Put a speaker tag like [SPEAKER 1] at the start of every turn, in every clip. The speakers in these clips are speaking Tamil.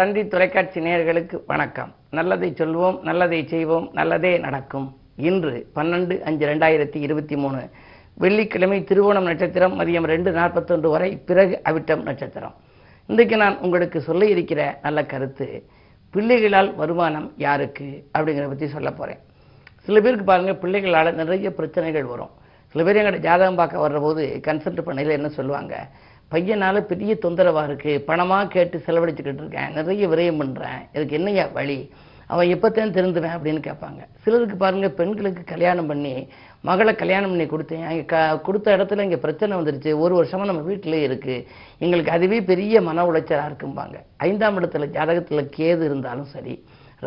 [SPEAKER 1] தந்தி தொலைக்காட்சி நேயர்களுக்கு வணக்கம். நல்லதை சொல்வோம் நல்லதை செய்வோம் நல்லதே நடக்கும். இன்று பன்னெண்டு அஞ்சு ரெண்டாயிரத்தி இருபத்தி மூணு. வெள்ளிக்கிழமை திருவோணம் நட்சத்திரம் மதியம் ரெண்டு நாற்பத்தொன்று வரை பிறகு அவிட்டம் நட்சத்திரம். இன்றைக்கு நான் உங்களுக்கு சொல்ல இருக்கிற நல்ல கருத்து பிள்ளைகளால் வருமானம் யாருக்கு அப்படிங்கிறத பற்றி சொல்ல போகிறேன் சில பேருக்கு பாருங்கள் பிள்ளைகளால் நிறைய பிரச்சனைகள் வரும். சில பேர் எங்கிட்ட ஜாதகம் பார்க்க வர்றபோது கன்சல்ட் பண்ணையில் என்ன சொல்லுவாங்க? பையனால் பெரிய தொந்தரவாக இருக்குது பணமாக கேட்டு செலவழிச்சுக்கிட்டு இருக்கேன் நிறைய விரயம் பண்ணுறேன் இதுக்கு என்னையா வழி? அவன் எப்போத்தான் திருந்துவேன் அப்படின்னு கேட்பாங்க. சிலருக்கு பாருங்கள் பெண்களுக்கு கல்யாணம் பண்ணி மகளை கல்யாணம் பண்ணி கொடுத்தேன். அங்கே க கொடுத்த இடத்துல இங்கே பிரச்சனை வந்துருச்சு. ஒரு வருஷமாக நம்ம வீட்டிலே இருக்குது எங்களுக்கு அதுவே பெரிய மன உளைச்சலாக இருக்கும்பாங்க. ஐந்தாம் இடத்துல ஜாதகத்தில் கேது இருந்தாலும் சரி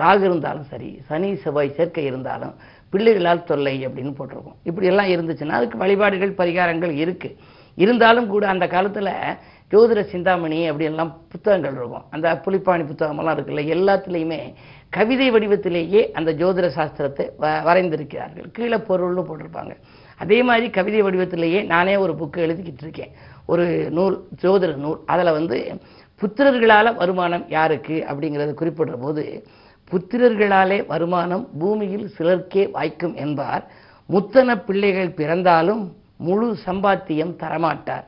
[SPEAKER 1] ராகு இருந்தாலும் சரி சனி செவ்வாய் சேர்க்கை இருந்தாலும் பிள்ளைகளால் தொல்லை அப்படின்னு போட்டிருக்கோம். இப்படியெல்லாம் இருந்துச்சுன்னா அதுக்கு வழிபாடுகள் பரிகாரங்கள் இருக்குது இருந்தாலும் கூட அந்த காலத்தில் ஜோதிட சிந்தாமணி அப்படி எல்லாம் புத்தகங்கள் இருக்கும். அந்த புலிப்பாணி புத்தகமெல்லாம் இருக்குல்ல எல்லாத்துலேயுமே கவிதை வடிவத்திலேயே அந்த ஜோதிட சாஸ்திரத்தை வ- வரைந்திருக்கிறார்கள். கீழே பொருள்னு போட்டிருப்பாங்க. அதே மாதிரி கவிதை வடிவத்திலேயே நானே ஒரு புக்கு எழுதிக்கிட்டு இருக்கேன். ஒரு நூல் ஜோதிட நூல். அதில் வந்து புத்திரர்களால் வருமானம் யாருக்கு அப்படிங்கிறத குறிப்பிடுற போது புத்திரர்களாலே வருமானம் பூமியில் சிலர்க்கே வாய்க்கும் என்பார். முத்தன பிள்ளைகள் பிறந்தாலும் முழு சம்பாத்தியம் தரமாட்டார்.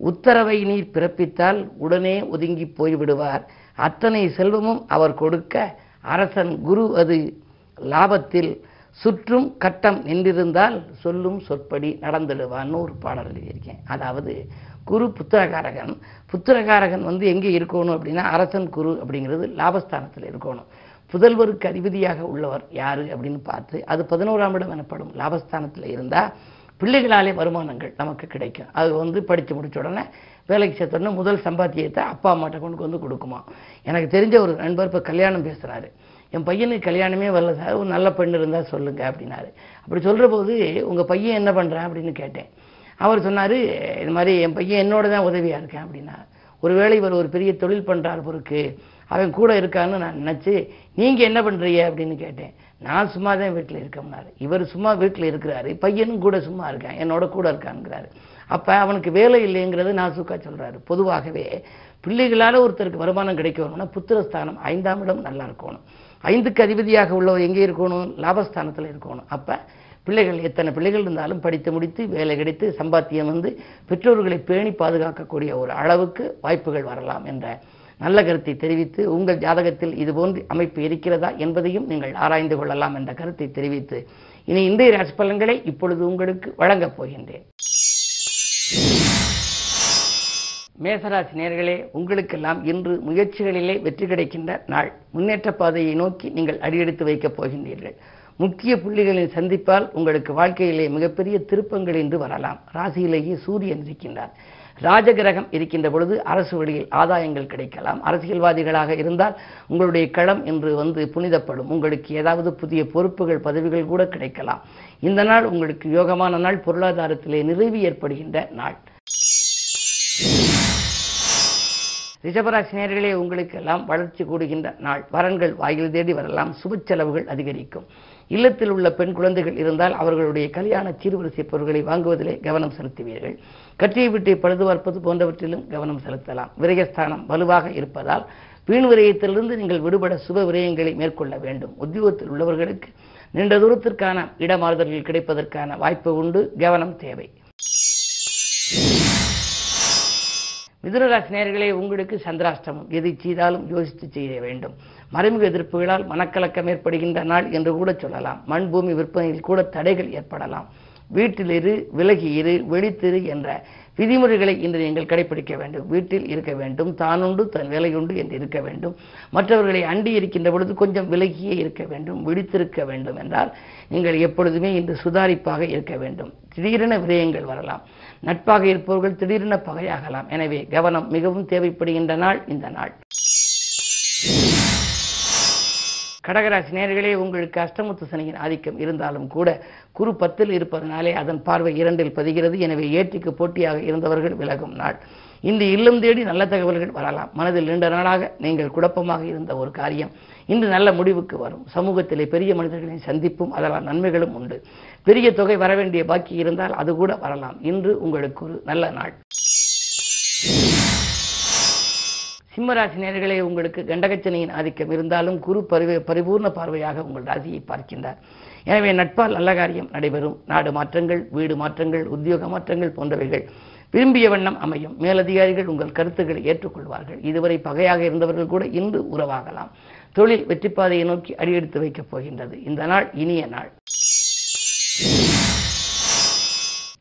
[SPEAKER 1] உத்தரவை நீர் பிறப்பித்தால் உடனே ஒதுங்கி போய்விடுவார். அத்தனை செல்வமும் அவர் கொடுக்க அரசன் குரு அது லாபத்தில் சுற்றும் கட்டம் நின்றிருந்தால் சொல்லும் சொற்படி நடந்துடுவான்னு ஒரு பாடல் எழுதியிருக்கேன். அதாவது குரு புத்திரகாரகன் புத்திரகாரகன் வந்து எங்கே இருக்கணும் அப்படின்னா அரசன் குரு அப்படிங்கிறது லாபஸ்தானத்தில் இருக்கணும். புதல்வருக்கு அதிபதியாக உள்ளவர் யாரு அப்படின்னு பார்த்து அது பதினோராம் இடம் எனப்படும் லாபஸ்தானத்தில் இருந்தால் பிள்ளைகளாலே வருமானங்கள் நமக்கு கிடைக்கும். அது வந்து படித்து முடிச்ச உடனே வேலைக்கு சேர்த்தோடனே முதல் சம்பாத்தியத்தை அப்பா அம்மாட்ட கொண்டு வந்து கொடுக்குமா. எனக்கு தெரிஞ்ச ஒரு நண்பர் இப்போ கல்யாணம் பேசுகிறாரு என் பையனுக்கு கல்யாணமே வரல சார் ஒரு நல்ல பெண் இருந்தால் சொல்லுங்க அப்படின்னாரு. அப்படி சொல்கிற போது உங்கள் பையன் என்ன பண்ணுறான் அப்படின்னு கேட்டேன். அவர் சொன்னார் இது மாதிரி என் பையன் என்னோட தான் உதவியாக இருக்கேன் அப்படின்னா ஒருவேளை இவர் ஒரு பெரிய தொழில் பண்ணுறார் பொருக்கு அவன் கூட இருக்கான்னு நான் நினச்சி நீங்கள் என்ன பண்ணுறீங்க அப்படின்னு கேட்டேன். நான் சும்மா தான் வீட்டில் இருக்கம்னாரு இவர் சும்மா வீட்டில் இருக்கிறாரு. பையனும் கூட சும்மா இருக்கான். என்னோட கூட இருக்கான்ங்கிறாரு. அப்போ அவனுக்கு வேலை இல்லைங்கிறது நான் சுக்கா சொல்கிறாரு பொதுவாகவே பிள்ளைகளால் ஒருத்தருக்கு வருமானம் கிடைக்கணும்னா புத்திரஸ்தானம் ஐந்தாம் இடம் நல்லா இருக்கணும். ஐந்துக்கு அதிபதியாக உள்ளவர் எங்கே இருக்கணும்? லாபஸ்தானத்தில் இருக்கணும். அப்போ பிள்ளைகள் எத்தனை பிள்ளைகள் இருந்தாலும் படித்து முடித்து வேலை கிடைத்து சம்பாத்தியம் வந்து பெற்றோர்களை பேணி பாதுகாக்கக்கூடிய ஒரு அளவுக்கு வாய்ப்புகள் வரலாம் என்ற நல்ல கருத்தை தெரிவித்து உங்கள் ஜாதகத்தில் இதுபோன்று அமைப்பு இருக்கிறதா என்பதையும் நீங்கள் ஆராய்ந்து கொள்ளலாம் என்ற கருத்தை தெரிவித்து இனி இந்திய ராசி பலன்களை இப்பொழுது உங்களுக்கு வழங்கப் போகின்றேன். மேசராசி நேர்களே உங்களுக்கெல்லாம் இன்று முயற்சிகளிலே வெற்றி கிடைக்கின்ற நாள். முன்னேற்ற பாதையை நோக்கி நீங்கள் அடியெடுத்து வைக்கப் போகின்றீர்கள். முக்கிய புள்ளிகளின் சந்திப்பால் உங்களுக்கு வாழ்க்கையிலே மிகப்பெரிய திருப்பங்கள் என்று வரலாம். ராசியிலேயே சூரியன் இருக்கின்றார். ராஜகிரகம் இருக்கின்ற பொழுது அரசு வழியில் ஆதாயங்கள் கிடைக்கலாம். அரசியல்வாதிகளாக இருந்தால் உங்களுடைய களம் என்று வந்து புனிதப்படும். உங்களுக்கு ஏதாவது புதிய பொறுப்புகள் பதவிகள் கூட கிடைக்கலாம். இந்த நாள் உங்களுக்கு யோகமான நாள். பொருளாதாரத்திலே நிறைவு ஏற்படுகின்ற நாள். ரிஷபராசி நேர்களே உங்களுக்கெல்லாம் வளர்ச்சி கூடுகின்ற நாள். வரன்கள் வாயில் தேடி வரலாம். சுப செலவுகள் அதிகரிக்கும். இல்லத்தில் உள்ள பெண் குழந்தைகள் இருந்தால் அவர்களுடைய கல்யாண சீர்வரிசை பொருட்களை வாங்குவதிலே கவனம் செலுத்துவீர்கள். கட்சியை விட்டு பழுது பார்ப்பது போன்றவற்றிலும் கவனம் செலுத்தலாம். விரயஸ்தானம் வலுவாக இருப்பதால் வீண் விரயத்திலிருந்து நீங்கள் விடுபட சுப விரயங்களை மேற்கொள்ள வேண்டும். உத்தியோகத்தில் உள்ளவர்களுக்கு நீண்ட தூரத்திற்கான இடமாறுதல்கள் கிடைப்பதற்கான வாய்ப்பு உண்டு. கவனம் தேவை. மிதுனராசி நேயர்களே உங்களுக்கு சந்திராஷ்டமம். எதை செய்தாலும் யோசித்து செய்ய வேண்டும். மறைமுக எதிர்ப்புகளால் மனக்கலக்கம் ஏற்படுகின்ற நாள் என்று கூட சொல்லலாம். மண் பூமி விற்பனையில் கூட தடைகள் ஏற்படலாம். வீட்டிலிரு விலகி இரு வெளித்திரு என்ற விதிமுறைகளை இன்று நீங்கள் கடைபிடிக்க வேண்டும். வீட்டில் இருக்க வேண்டும். தானுண்டு தன் வேலையுண்டு என்று இருக்க வேண்டும். மற்றவர்களை அண்டி இருக்கின்ற பொழுது கொஞ்சம் விலகியே இருக்க வேண்டும். விழித்திருக்க வேண்டும் என்றால் நீங்கள் எப்பொழுதுமே இன்று சுதாரிப்பாக இருக்க வேண்டும். திடீரென விரயங்கள் வரலாம். நட்பாக இருப்பவர்கள் திடீரென பகையாகலாம். எனவே கவனம் மிகவும் தேவைப்படுகின்ற நாள் இந்த நாள். கடகராசி நேர்களே உங்களுக்கு அஷ்டமுத்து சனியின் ஆதிக்கம் இருந்தாலும் கூட குரு பத்தில் இருப்பதனாலே அதன் பார்வை இரண்டில் பதிகிறது. எனவே ஏற்றிக்கு போட்டியாக இருந்தவர்கள் விலகும் நாள். இன்று இல்லம் தேடி நல்ல தகவல்கள் வரலாம். மனதில் நீண்ட நாளாக நீங்கள் குழப்பமாக இருந்த ஒரு காரியம் இன்று நல்ல முடிவுக்கு வரும். சமூகத்திலே பெரிய மனிதர்களின் சந்திப்பும் அதனால் நன்மைகளும் உண்டு. பெரிய தொகை வர வேண்டிய பாக்கி இருந்தால் அது கூட வரலாம். இன்று உங்களுக்கு ஒரு நல்ல நாள். சிம்மராசி நேர்களே உங்களுக்கு கண்டகச்சனையின் ஆதிக்கம் இருந்தாலும் குரு பரிவு பரிபூர்ண பார்வையாக உங்கள் ராசியை பார்க்கின்றார். எனவே நட்பால் நல்ல காரியம் நடைபெறும். நாடு மாற்றங்கள் வீடு மாற்றங்கள் உத்தியோக மாற்றங்கள் போன்றவைகள் விரும்பிய வண்ணம் அமையும். மேலதிகாரிகள் உங்கள் கருத்துக்களை ஏற்றுக்கொள்வார்கள். இதுவரை பகையாக இருந்தவர்கள் கூட இன்று உறவாகலாம். தொழில் வெற்றி பாதையை நோக்கி அடியெடுத்து வைக்கப் போகின்றது. இந்த நாள் இனிய நாள்.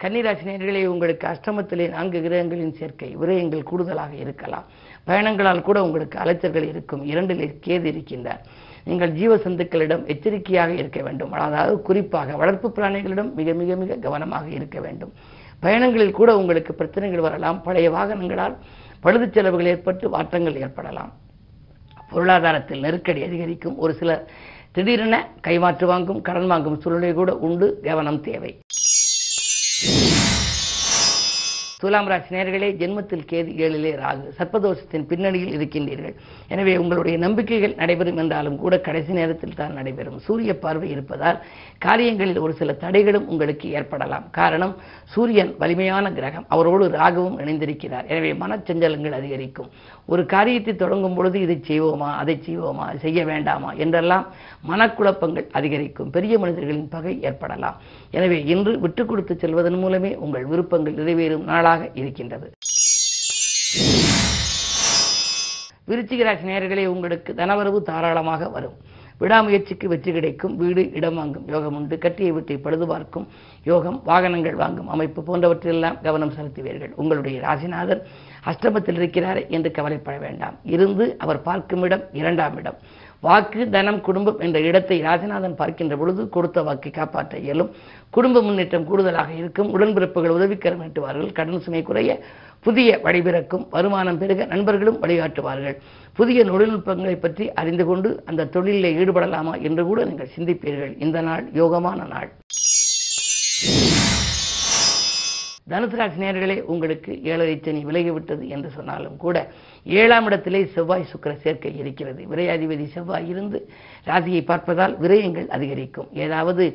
[SPEAKER 1] கன்னிராசி நேர்களே உங்களுக்கு அஷ்டமத்திலே நான்கு கிரகங்களின் சேர்க்கை விரயங்கள் கூடுதலாக இருக்கலாம். பயணங்களால் கூட உங்களுக்கு அலைச்சல்கள் இருக்கும். இரண்டில் கேது இருக்கின்றார். நீங்கள் ஜீவ சந்துக்களிடம் எச்சரிக்கையாக இருக்க வேண்டும். அதாவது குறிப்பாக வளர்ப்பு பிராணிகளிடம் மிக மிக மிக கவனமாக இருக்க வேண்டும். பயணங்களில் கூட உங்களுக்கு பிரச்சனைகள் வரலாம். பழைய வாகனங்களால் பழுது செலவுகள் ஏற்பட்டு மாற்றங்கள் ஏற்படலாம். பொருளாதாரத்தில் நெருக்கடி அதிகரிக்கும். ஒரு சிலர் திடீரென கைமாற்று வாங்கும் கடன் வாங்கும் சூழ்நிலை கூட உண்டு. கவனம் தேவை. துலாம் ராசி நேர்களே ஜென்மத்தில் கேது ஏழிலே ராகு. சர்ப்பதோஷத்தின் பின்னணியில் இருக்கின்றீர்கள். எனவே உங்களுடைய நம்பிக்கைகள் நடைபெறும் என்றாலும் கூட கடைசி நேரத்தில் தான் நடைபெறும். சூரிய பார்வை இருப்பதால் காரியங்களில் ஒரு சில தடைகளும் உங்களுக்கு ஏற்படலாம். காரணம் சூரியன் வலிமையான கிரகம். அவரோடு ராகுவும் இணைந்திருக்கிறார். எனவே மனச்சஞ்சலங்கள் அதிகரிக்கும். ஒரு காரியத்தை தொடங்கும் பொழுது இதை செய்வோமா அதை செய்வோமா செய்ய வேண்டாமா என்றெல்லாம் மனக்குழப்பங்கள் அதிகரிக்கும். பெரிய மனிதர்களின் பகை ஏற்படலாம். எனவே இன்று விட்டுக் கொடுத்து செல்வதன் மூலமே உங்கள் விருப்பங்கள் நிறைவேறும். நாளாக இருக்கின்றது. விருச்சிக ராசி உங்களுக்கு தனவரவு தாராளமாக வரும். விடாமுயற்சிக்கு வெற்றி கிடைக்கும். வீடு இடம் வாங்கும் யோகம் உண்டு. கட்டிய வீட்டை பழுது பார்க்கும் யோகம். வாகனங்கள் வாங்கும் அமைப்பு போன்றவற்றிலெல்லாம் கவனம் செலுத்துவீர்கள். உங்களுடைய ராசிநாதர் அஷ்டமத்தில் இருக்கிறார் என்று கவலைப்பட வேண்டாம். இருந்து அவர் பார்க்கும் இடம் இரண்டாம் இடம். வாக்கு தனம் குடும்பம் என்ற இடத்தை ராஜநாதன் பார்க்கின்ற பொழுது கொடுத்த வாக்கை காப்பாற்ற இயலும். குடும்ப முன்னேற்றம் கூடுதலாக இருக்கும். உடன்பிறப்புகள் உதவிக்கரம் நீட்டுவார்கள். கடன் சுமை குறைய புதிய வழிபிறக்கும் வருமானம் பெருக நண்பர்களும் வழிகாட்டுவார்கள். புதிய தொழில்நுட்பங்களை பற்றி அறிந்து கொண்டு அந்த தொழிலில் ஈடுபடலாமா என்று கூட நீங்கள் சிந்திப்பீர்கள். இந்த நாள் யோகமான நாள். தனுசு நேர்களே உங்களுக்கு ஏழரை சனி விலகிவிட்டது என்று சொன்னாலும் கூட ஏழாம் இடத்திலே செவ்வாய் சுக்கிர சேர்க்கை இருக்கிறது. விரையாதிபதி செவ்வாய் இருந்து ராசியை பார்ப்பதால் விரயங்கள் அதிகரிக்கும். ஏதாவது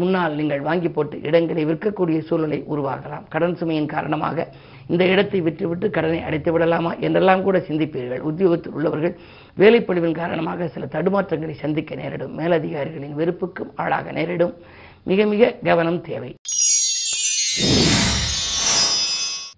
[SPEAKER 1] முன்னால் நீங்கள் வாங்கி போட்டு இடங்களை விற்கக்கூடிய சூழ்நிலை உருவாகலாம். கடன் சுமையின் காரணமாக இந்த இடத்தை விற்றுவிட்டு கடனை அடைத்து விடலாமா என்றெல்லாம் கூட சிந்திப்பீர்கள். உத்தியோகத்தில் உள்ளவர்கள் வேலைப்பொழிவின் காரணமாக சில தடுமாற்றங்களை சந்திக்க நேரிடும். மேலதிகாரிகளின் வெறுப்புக்கும் ஆளாக நேரிடும். மிக மிக கவனம் தேவை.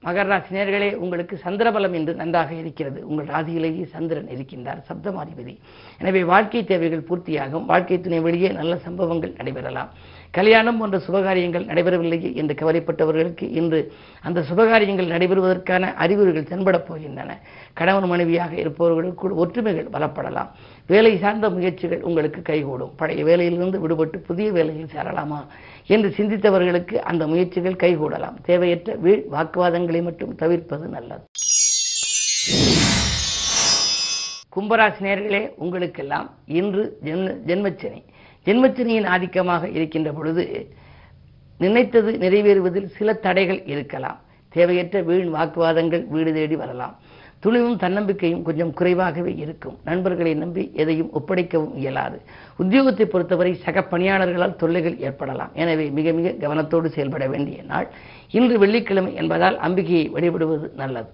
[SPEAKER 1] மகர ராசி நேர்களே உங்களுக்கு சந்திரபலம் என்று நன்றாக இருக்கிறது. உங்கள் ராசியிலேயே சந்திரன் இருக்கின்றார். சப்தமாதிபதி. எனவே வாழ்க்கை தேவைகள் பூர்த்தியாகும். வாழ்க்கை துணை வெளியே நல்ல சம்பவங்கள் நடைபெறலாம். கல்யாணம் போன்ற சுபகாரியங்கள் நடைபெறவில்லையே என்று கவலைப்பட்டவர்களுக்கு இன்று அந்த சுபகாரியங்கள் நடைபெறுவதற்கான அறிகுறிகள் தென்படப் போகின்றன. கணவன் மனைவியாக இருப்பவர்களுக்குள் ஒற்றுமைகள் பலப்படலாம். வேலை சார்ந்த முயற்சிகள் உங்களுக்கு கைகூடும். பழைய வேலையிலிருந்து விடுபட்டு புதிய வேலையில் சேரலாமா என்று சிந்தித்தவர்களுக்கு அந்த முயற்சிகள் கைகூடலாம். தேவையற்ற வீண் வாக்குவாதங்களை மட்டும் தவிர்ப்பது நல்லது. கும்பராசினியர்களே உங்களுக்கெல்லாம் இன்று ஜென்ம ஜென்மச்சனி. ஜென்மச்சனியின் ஆதிக்கமாக இருக்கின்ற பொழுது நினைத்தது நிறைவேறுவதில் சில தடைகள் இருக்கலாம். தேவையற்ற வீண் வாக்குவாதங்கள் வீடு தேடி வரலாம். துணிவும் தன்னம்பிக்கையும் கொஞ்சம் குறைவாகவே இருக்கும். நண்பர்களை நம்பி எதையும் ஒப்படைக்கவும் இயலாது. உத்தியோகத்தை பொறுத்தவரை சக பணியாளர்களால் தொல்லைகள் ஏற்படலாம். எனவே மிக மிக கவனத்தோடு செயல்பட வேண்டிய நாள். இன்று வெள்ளிக்கிழமை என்பதால் அம்பிகையை வழிபடுவது நல்லது.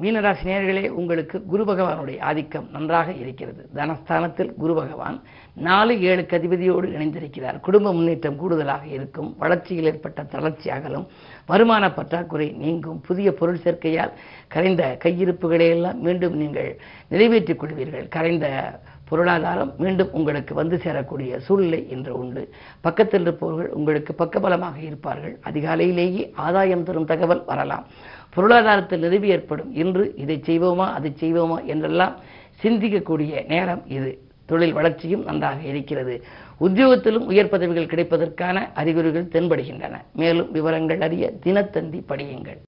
[SPEAKER 1] மீனராசி நேர்களே உங்களுக்கு குரு பகவானுடைய ஆதிக்கம் நன்றாக இருக்கிறது. தனஸ்தானத்தில் குரு பகவான் நாலு ஏழு கதிபதியோடு இணைந்திருக்கிறார். குடும்ப முன்னேற்றம் கூடுதலாக இருக்கும். வளர்ச்சியில் ஏற்பட்ட தளர்ச்சி அகலும். வருமான பற்றாக்குறை நீங்கும். புதிய பொருள் சேர்க்கையால் கரைந்த கையிருப்புகளை எல்லாம் மீண்டும் நீங்கள் நிறைவேற்றிக் கொள்வீர்கள். கரைந்த பொருளாதாரம் மீண்டும் உங்களுக்கு வந்து சேரக்கூடிய சூழ்நிலை இன்று உண்டு. பக்கத்தில் இருப்பவர்கள் உங்களுக்கு பக்கபலமாக இருப்பார்கள். அதிகாலையிலேயே ஆதாயம் தரும் தகவல் வரலாம். பொருளாதாரத்தில் நிறுவி ஏற்படும். இன்று இதை செய்வோமா அதை செய்வோமா என்றெல்லாம் சிந்திக்கக்கூடிய நேரம் இது. தொழில் வளர்ச்சியும் நன்றாக இருக்கிறது. உத்தியோகத்திலும் உயர் பதவிகள் கிடைப்பதற்கான அறிகுறிகள் தென்படுகின்றன. மேலும் விவரங்கள் அறிய தினத்தந்தி படியுங்கள்.